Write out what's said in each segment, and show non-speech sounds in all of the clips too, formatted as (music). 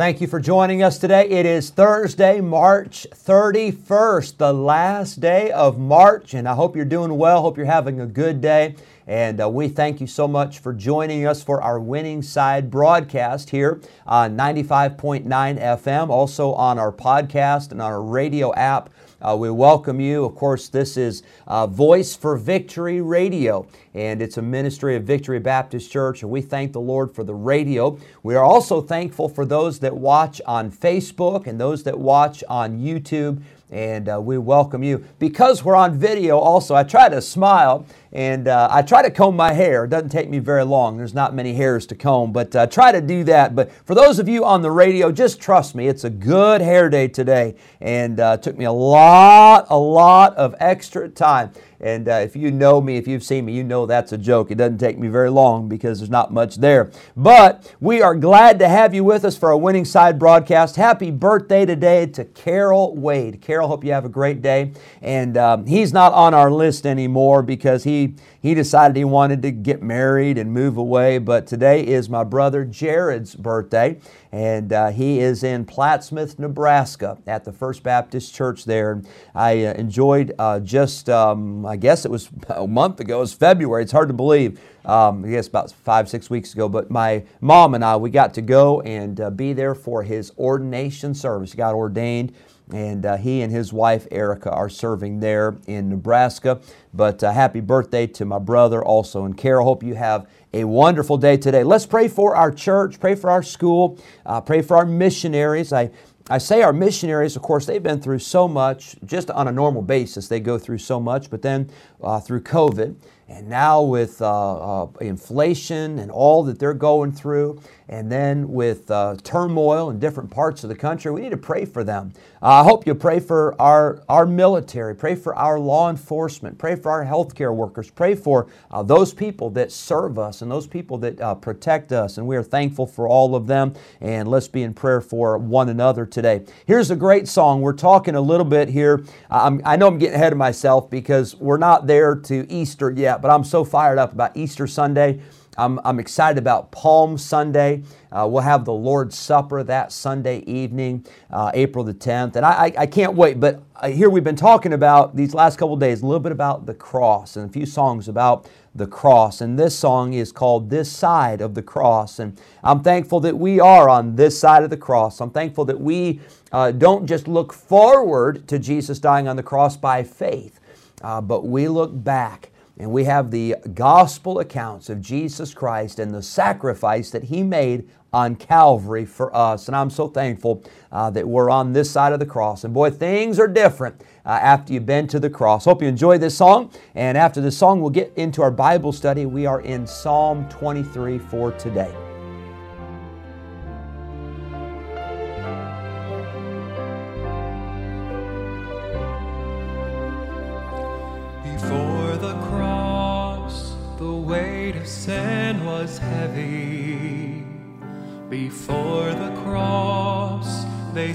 Thank you for joining us today. It is Thursday, March 31st, the last day of March, and I hope you're doing well. Hope you're having a good day. And uh, we thank you so much for joining us for our Winning Side broadcast here on 95.9 FM, also on our podcast and on our radio app. Uh, we welcome you. Of course, this is uh, Voice for Victory Radio, and it's a ministry of Victory Baptist Church, and we thank the Lord for the radio. We are also thankful for those that watch on Facebook and those that watch on YouTube and uh, we welcome you. Because we're on video, also, I try to smile and uh, I try to comb my hair. It doesn't take me very long. There's not many hairs to comb, but uh, try to do that. But for those of you on the radio, just trust me, it's a good hair day today, and uh, took me a lot, a lot of extra time. And uh, if you know me, if you've seen me, you know that's a joke. It doesn't take me very long because there's not much there. But we are glad to have you with us for a Winning Side broadcast. Happy birthday today to Carol Wade. Carol, hope you have a great day. And um, he's not on our list anymore because he he decided he wanted to get married and move away. But today is my brother Jared's birthday, and uh, he is in Plattsmouth, Nebraska, at the First Baptist Church there. I uh, enjoyed uh, just, um, I guess it was (laughs) a month ago, it was February, it's hard to believe. Um, I guess about five, six weeks ago, but my mom and I, we got to go and uh, be there for his ordination service. He got ordained and uh, he and his wife Erica are serving there in Nebraska. But uh, happy birthday to my brother also. And Carol, hope you have a wonderful day today. Let's pray for our church, pray for our school, uh, pray for our missionaries. I I say our missionaries, of course, they've been through so much just on a normal basis. They go through so much, but then uh, through COVID, and now with uh, uh, inflation and all that they're going through, and then with uh, turmoil in different parts of the country, we need to pray for them. I hope you pray for our, our military, pray for our law enforcement, pray for our healthcare workers, pray for uh, those people that serve us and those people that uh, protect us. And we are thankful for all of them. And let's be in prayer for one another today. Here's a great song. We're talking a little bit here. I'm, I know I'm getting ahead of myself because we're not there to Easter yet, but I'm so fired up about Easter Sunday. I'm, I'm excited about Palm Sunday. Uh, we'll have the Lord's Supper that Sunday evening, uh, April the 10th. And I, I, I can't wait. But here we've been talking about these last couple days a little bit about the cross and a few songs about the cross. And this song is called This Side of the Cross. And I'm thankful that we are on this side of the cross. I'm thankful that we uh, don't just look forward to Jesus dying on the cross by faith, uh, but we look back and we have the gospel accounts of Jesus Christ and the sacrifice that He made on Calvary for us. And I'm so thankful uh, that we're on this side of the cross. And boy, things are different uh, after you've been to the cross. Hope you enjoy this song. And after this song, we'll get into our Bible study. We are in Psalm 23 for today.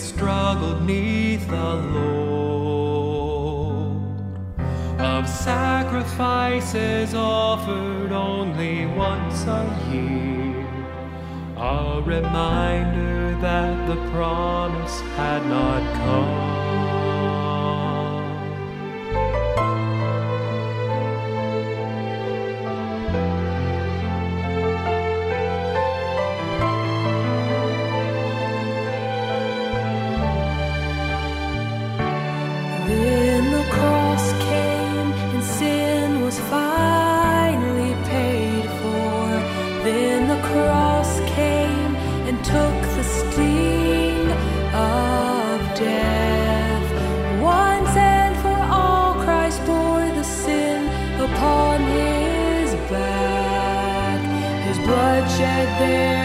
Struggled neath the load of sacrifices offered only once a year. A reminder that the promise had not come. cross came and took the sting of death. Once and for all, Christ bore the sin upon his back. His blood shed there.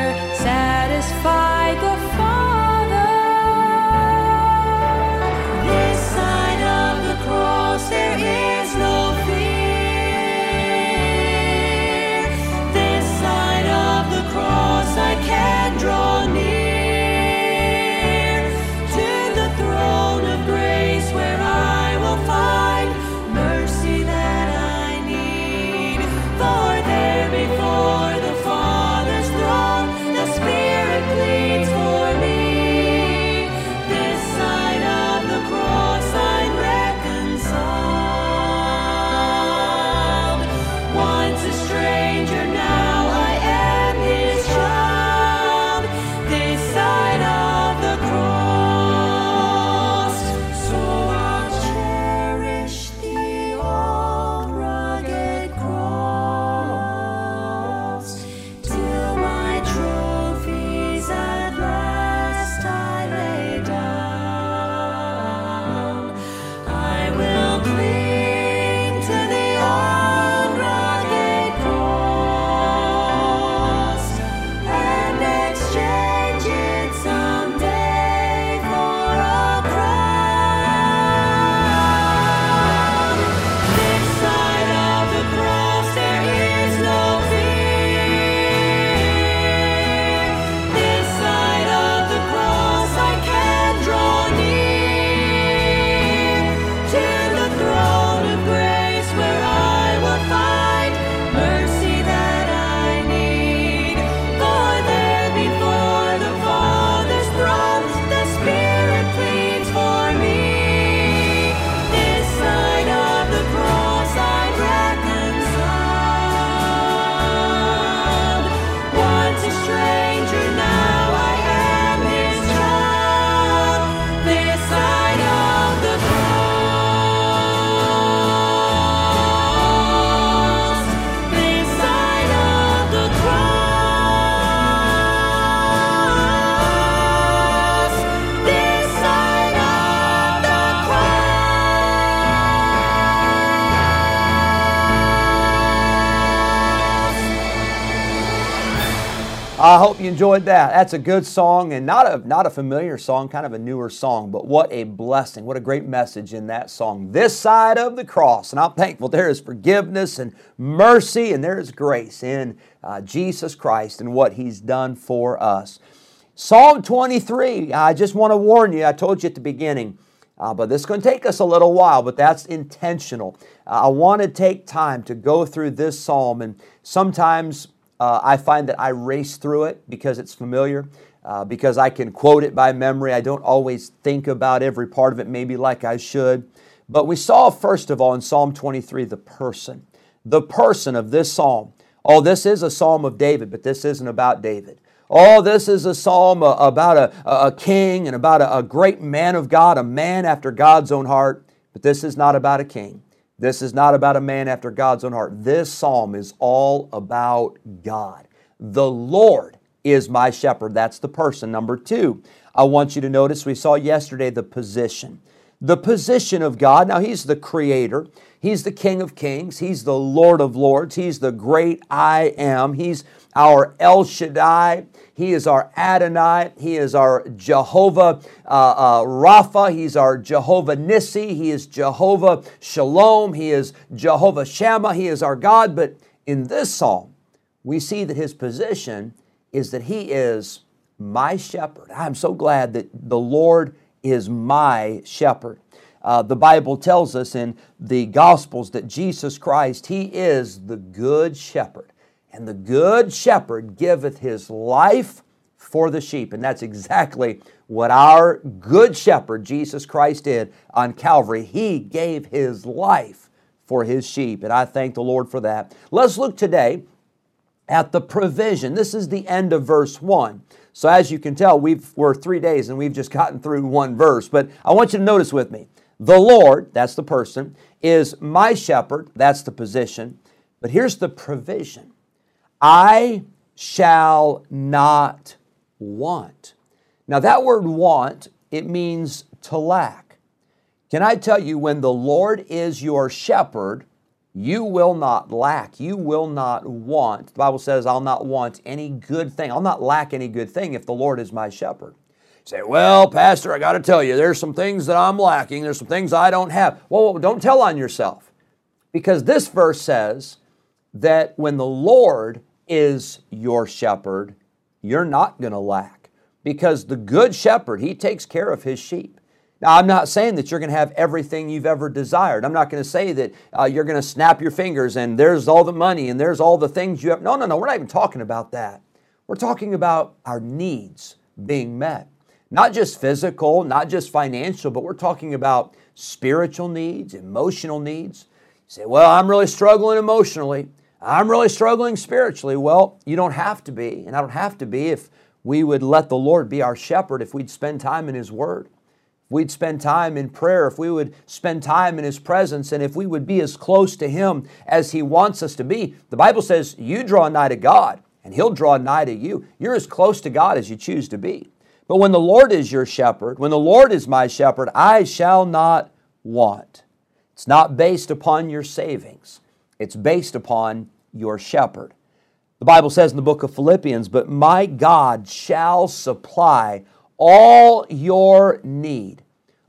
I hope you enjoyed that. That's a good song and not a not a familiar song, kind of a newer song, but what a blessing. What a great message in that song. This side of the cross. And I'm thankful there is forgiveness and mercy and there is grace in uh, Jesus Christ and what he's done for us. Psalm 23. I just want to warn you. I told you at the beginning. Uh, but this is going to take us a little while, but that's intentional. Uh, I want to take time to go through this psalm, and sometimes uh, I find that I race through it because it's familiar, uh, because I can quote it by memory. I don't always think about every part of it, maybe like I should. But we saw, first of all, in Psalm 23, the person, the person of this psalm. Oh, this is a psalm of David, but this isn't about David. Oh, this is a psalm uh, about a, a king and about a, a great man of God, a man after God's own heart. But this is not about a king. This is not about a man after God's own heart. This psalm is all about God. The Lord is my shepherd. That's the person. Number two, I want you to notice we saw yesterday the position. The position of God. Now, He's the Creator. He's the King of Kings. He's the Lord of Lords. He's the great I am. He's our El Shaddai. He is our Adonai. He is our Jehovah uh, uh, Rapha. He's our Jehovah Nissi. He is Jehovah Shalom. He is Jehovah Shammah. He is our God. But in this psalm, we see that his position is that he is my shepherd. I'm so glad that the Lord is my shepherd. Uh, the Bible tells us in the Gospels that Jesus Christ, He is the good shepherd. And the good shepherd giveth his life for the sheep. And that's exactly what our good shepherd, Jesus Christ, did on Calvary. He gave his life for his sheep. And I thank the Lord for that. Let's look today at the provision. This is the end of verse 1. So as you can tell, we've, we're three days and we've just gotten through one verse. But I want you to notice with me. The Lord, that's the person, is my shepherd, that's the position. But here's the provision I shall not want. Now, that word want, it means to lack. Can I tell you, when the Lord is your shepherd, you will not lack. You will not want. The Bible says, I'll not want any good thing. I'll not lack any good thing if the Lord is my shepherd. You say, well, Pastor, I got to tell you, there's some things that I'm lacking. There's some things I don't have. Well, don't tell on yourself. Because this verse says that when the Lord is your shepherd, you're not going to lack. Because the good shepherd, he takes care of his sheep. Now, I'm not saying that you're going to have everything you've ever desired. I'm not going to say that uh, you're going to snap your fingers and there's all the money and there's all the things you have. No, no, no. We're not even talking about that. We're talking about our needs being met. Not just physical, not just financial, but we're talking about spiritual needs, emotional needs. You say, well, I'm really struggling emotionally. I'm really struggling spiritually. Well, you don't have to be, and I don't have to be if we would let the Lord be our shepherd, if we'd spend time in His Word we'd spend time in prayer, if we would spend time in His presence, and if we would be as close to Him as He wants us to be, the Bible says, You draw nigh to God, and He'll draw nigh to you. You're as close to God as you choose to be. But when the Lord is your shepherd, when the Lord is my shepherd, I shall not want. It's not based upon your savings, it's based upon your shepherd. The Bible says in the book of Philippians, But my God shall supply all your need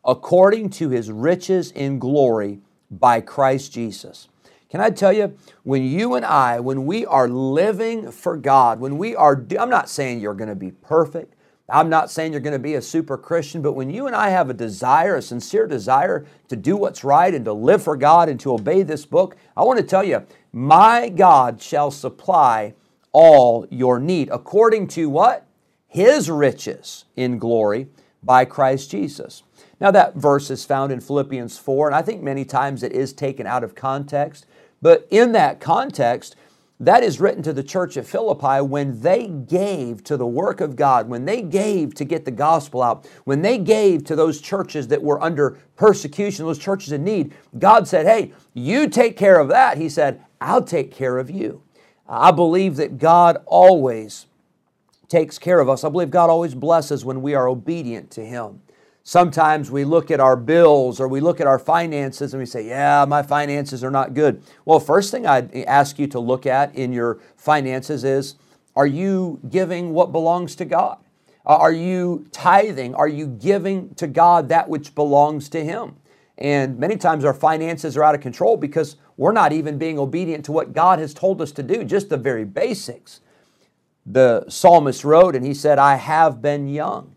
according to his riches in glory by Christ Jesus. Can I tell you, when you and I, when we are living for God, when we are, I'm not saying you're going to be perfect. I'm not saying you're going to be a super Christian, but when you and I have a desire, a sincere desire to do what's right and to live for God and to obey this book, I want to tell you, my God shall supply all your need according to what? His riches in glory by Christ Jesus. Now, that verse is found in Philippians 4, and I think many times it is taken out of context. But in that context, that is written to the church at Philippi when they gave to the work of God, when they gave to get the gospel out, when they gave to those churches that were under persecution, those churches in need. God said, Hey, you take care of that. He said, I'll take care of you. I believe that God always takes care of us. I believe God always blesses when we are obedient to Him. Sometimes we look at our bills or we look at our finances and we say, Yeah, my finances are not good. Well, first thing I'd ask you to look at in your finances is Are you giving what belongs to God? Are you tithing? Are you giving to God that which belongs to Him? And many times our finances are out of control because we're not even being obedient to what God has told us to do, just the very basics the psalmist wrote, and he said, I have been young.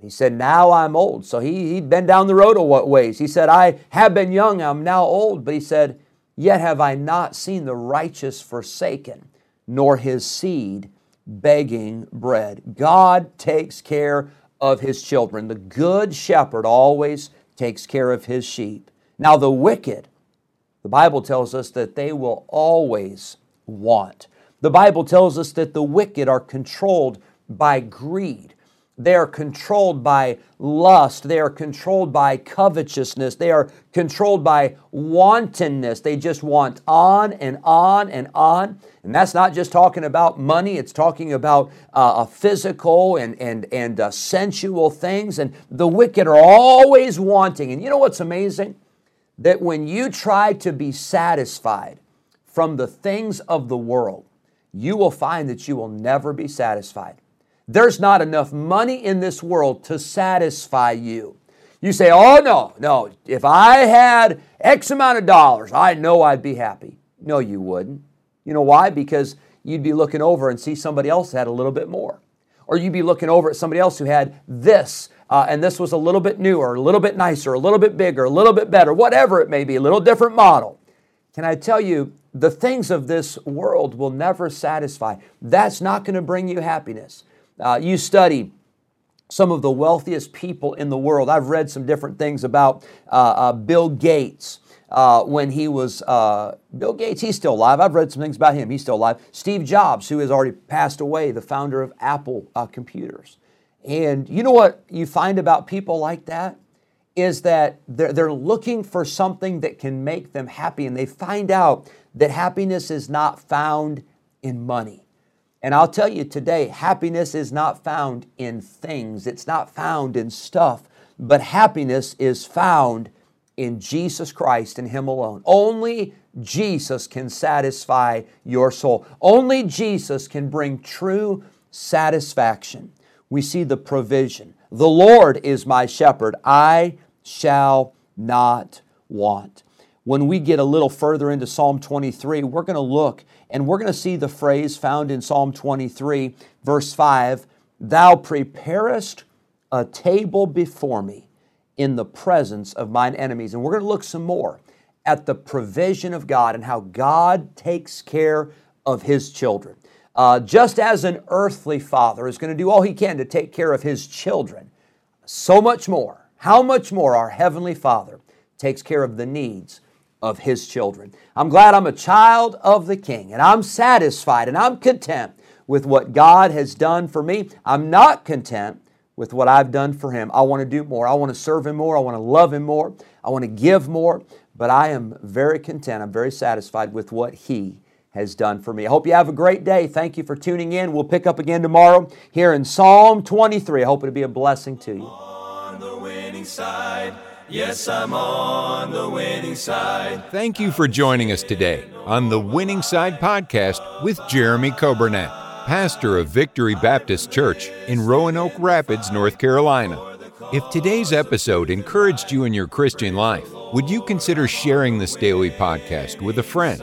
He said, Now I'm old. So he, he'd been down the road a what ways. He said, I have been young, I'm now old. But he said, Yet have I not seen the righteous forsaken, nor his seed begging bread. God takes care of his children. The good shepherd always takes care of his sheep. Now, the wicked, the Bible tells us that they will always want. The Bible tells us that the wicked are controlled by greed. They are controlled by lust. They are controlled by covetousness. They are controlled by wantonness. They just want on and on and on. And that's not just talking about money, it's talking about uh, physical and, and, and uh, sensual things. And the wicked are always wanting. And you know what's amazing? That when you try to be satisfied from the things of the world, you will find that you will never be satisfied. There's not enough money in this world to satisfy you. You say, oh, no, no, if I had X amount of dollars, I know I'd be happy. No, you wouldn't. You know why? Because you'd be looking over and see somebody else had a little bit more. Or you'd be looking over at somebody else who had this, uh, and this was a little bit newer, a little bit nicer, a little bit bigger, a little bit better, whatever it may be, a little different model. Can I tell you, the things of this world will never satisfy. That's not going to bring you happiness. Uh, you study some of the wealthiest people in the world. I've read some different things about uh, uh, Bill Gates. Uh, when he was uh, Bill Gates, he's still alive. I've read some things about him. He's still alive. Steve Jobs, who has already passed away, the founder of Apple uh, computers. And you know what you find about people like that? Is that they're, they're looking for something that can make them happy, and they find out that happiness is not found in money. And I'll tell you today, happiness is not found in things, it's not found in stuff, but happiness is found in Jesus Christ and Him alone. Only Jesus can satisfy your soul. Only Jesus can bring true satisfaction. We see the provision. The Lord is my shepherd. I shall not want. When we get a little further into Psalm 23, we're going to look and we're going to see the phrase found in Psalm 23, verse 5 Thou preparest a table before me in the presence of mine enemies. And we're going to look some more at the provision of God and how God takes care of His children. Uh, just as an earthly father is going to do all he can to take care of his children, so much more, how much more our Heavenly Father takes care of the needs of His children. I'm glad I'm a child of the King and I'm satisfied and I'm content with what God has done for me. I'm not content with what I've done for Him. I want to do more. I want to serve Him more. I want to love Him more. I want to give more. But I am very content. I'm very satisfied with what He has done for me. I hope you have a great day. Thank you for tuning in. We'll pick up again tomorrow here in Psalm 23. I hope it'll be a blessing to you. On the winning side. Yes, I'm on the winning side. Thank you for joining us today on the Winning Side Podcast with Jeremy Coburnett, pastor of Victory Baptist Church in Roanoke Rapids, North Carolina. If today's episode encouraged you in your Christian life, would you consider sharing this daily podcast with a friend,